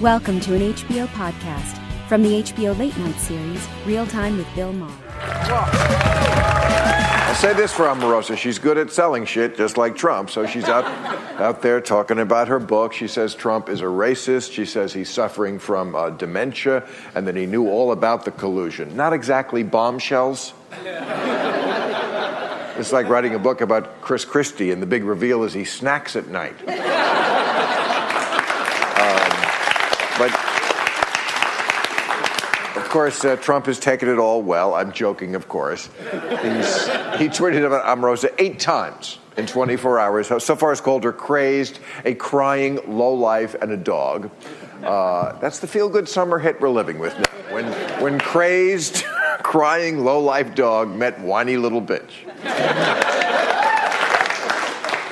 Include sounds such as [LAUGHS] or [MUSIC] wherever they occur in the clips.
Welcome to an HBO podcast from the HBO Late Night series, Real Time with Bill Maher. I'll say this for Omarosa. She's good at selling shit, just like Trump. So she's out, [LAUGHS] out there talking about her book. She says Trump is a racist. She says he's suffering from uh, dementia and that he knew all about the collusion. Not exactly bombshells. [LAUGHS] it's like writing a book about Chris Christie, and the big reveal is he snacks at night. But of course, uh, Trump has taken it all well. I'm joking, of course. He's, he tweeted about Omarosa eight times in 24 hours. So far, has called her crazed, a crying lowlife, and a dog. Uh, that's the feel-good summer hit we're living with now. When, when crazed, [LAUGHS] crying lowlife dog met whiny little bitch.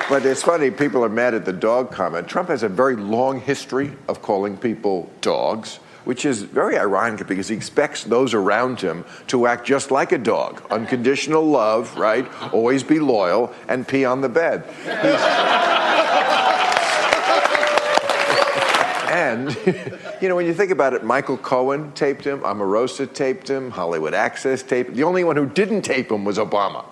But it's funny, people are mad at the dog comment. Trump has a very long history of calling people dogs, which is very ironic because he expects those around him to act just like a dog. Unconditional love, right? Always be loyal and pee on the bed. and, [LAUGHS] you know, when you think about it, Michael Cohen taped him, Omarosa taped him, Hollywood Access taped him. The only one who didn't tape him was Obama.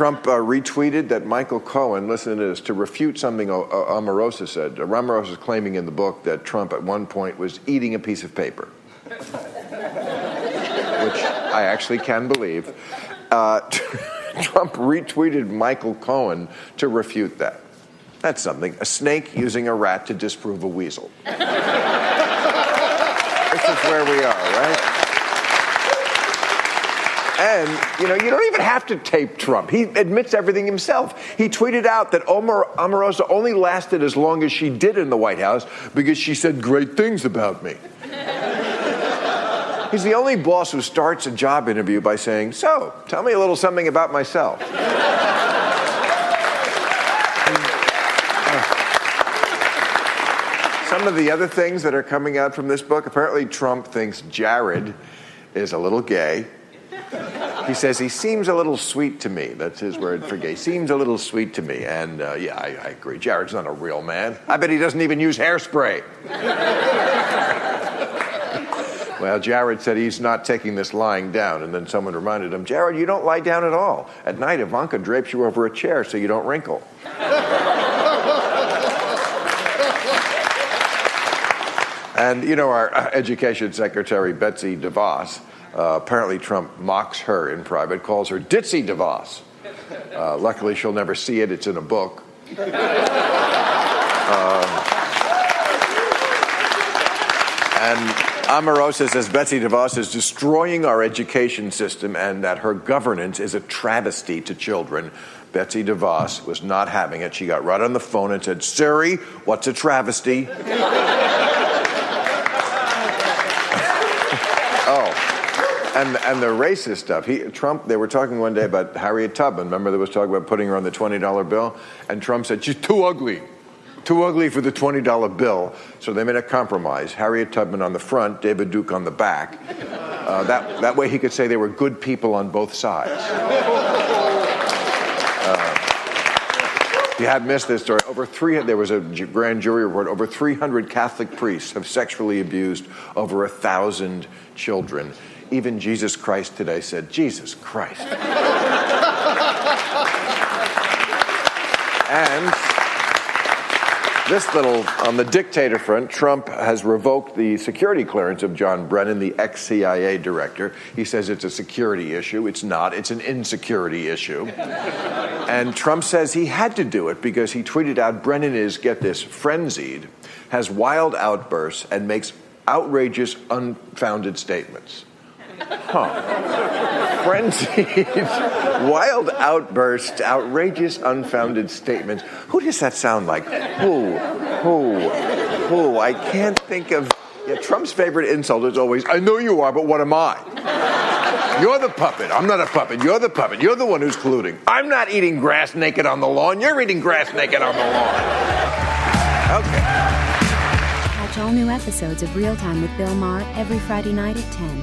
Trump uh, retweeted that Michael Cohen, listen to this, to refute something Omarosa said. Omarosa is claiming in the book that Trump at one point was eating a piece of paper, which I actually can believe. Uh, [LAUGHS] Trump retweeted Michael Cohen to refute that. That's something. A snake using a rat to disprove a weasel. [LAUGHS] this is where we are, right? And, you know, you don't even have to tape Trump. He admits everything himself. He tweeted out that Omar Omarosa only lasted as long as she did in the White House because she said great things about me. [LAUGHS] He's the only boss who starts a job interview by saying, So, tell me a little something about myself. [LAUGHS] Uh, some of the other things that are coming out from this book apparently, Trump thinks Jared is a little gay. He says he seems a little sweet to me. That's his word for gay. Seems a little sweet to me. And uh, yeah, I, I agree. Jared's not a real man. I bet he doesn't even use hairspray. [LAUGHS] well, Jared said he's not taking this lying down. And then someone reminded him, Jared, you don't lie down at all. At night, Ivanka drapes you over a chair so you don't wrinkle. [LAUGHS] and you know, our uh, education secretary, Betsy DeVos, uh, apparently, Trump mocks her in private, calls her Ditzy DeVos. Uh, luckily, she'll never see it, it's in a book. [LAUGHS] Uh, and Omarosa says Betsy DeVos is destroying our education system and that her governance is a travesty to children. Betsy DeVos was not having it. She got right on the phone and said, Siri, what's a travesty? [LAUGHS] and and the racist stuff. He Trump. They were talking one day about Harriet Tubman. Remember, there was talking about putting her on the twenty dollar bill, and Trump said she's too ugly, too ugly for the twenty dollar bill. So they made a compromise: Harriet Tubman on the front, David Duke on the back. Uh, that that way he could say they were good people on both sides. Uh, you had missed this story. Over three, there was a grand jury report. Over 300 Catholic priests have sexually abused over a thousand children even Jesus Christ today said, Jesus Christ. [LAUGHS] and this little, on the dictator front, Trump has revoked the security clearance of John Brennan, the ex CIA director. He says it's a security issue. It's not, it's an insecurity issue. [LAUGHS] and Trump says he had to do it because he tweeted out Brennan is, get this, frenzied, has wild outbursts, and makes outrageous, unfounded statements. Huh. frenzied, [LAUGHS] wild outbursts, outrageous, unfounded statements. Who does that sound like? Who? Who? Who? I can't think of. Yeah, Trump's favorite insult is always, I know you are, but what am I? You're the puppet. I'm not a puppet. You're the puppet. You're the one who's colluding. I'm not eating grass naked on the lawn. You're eating grass naked on the lawn. Okay. Catch all new episodes of Real Time with Bill Maher every Friday night at 10,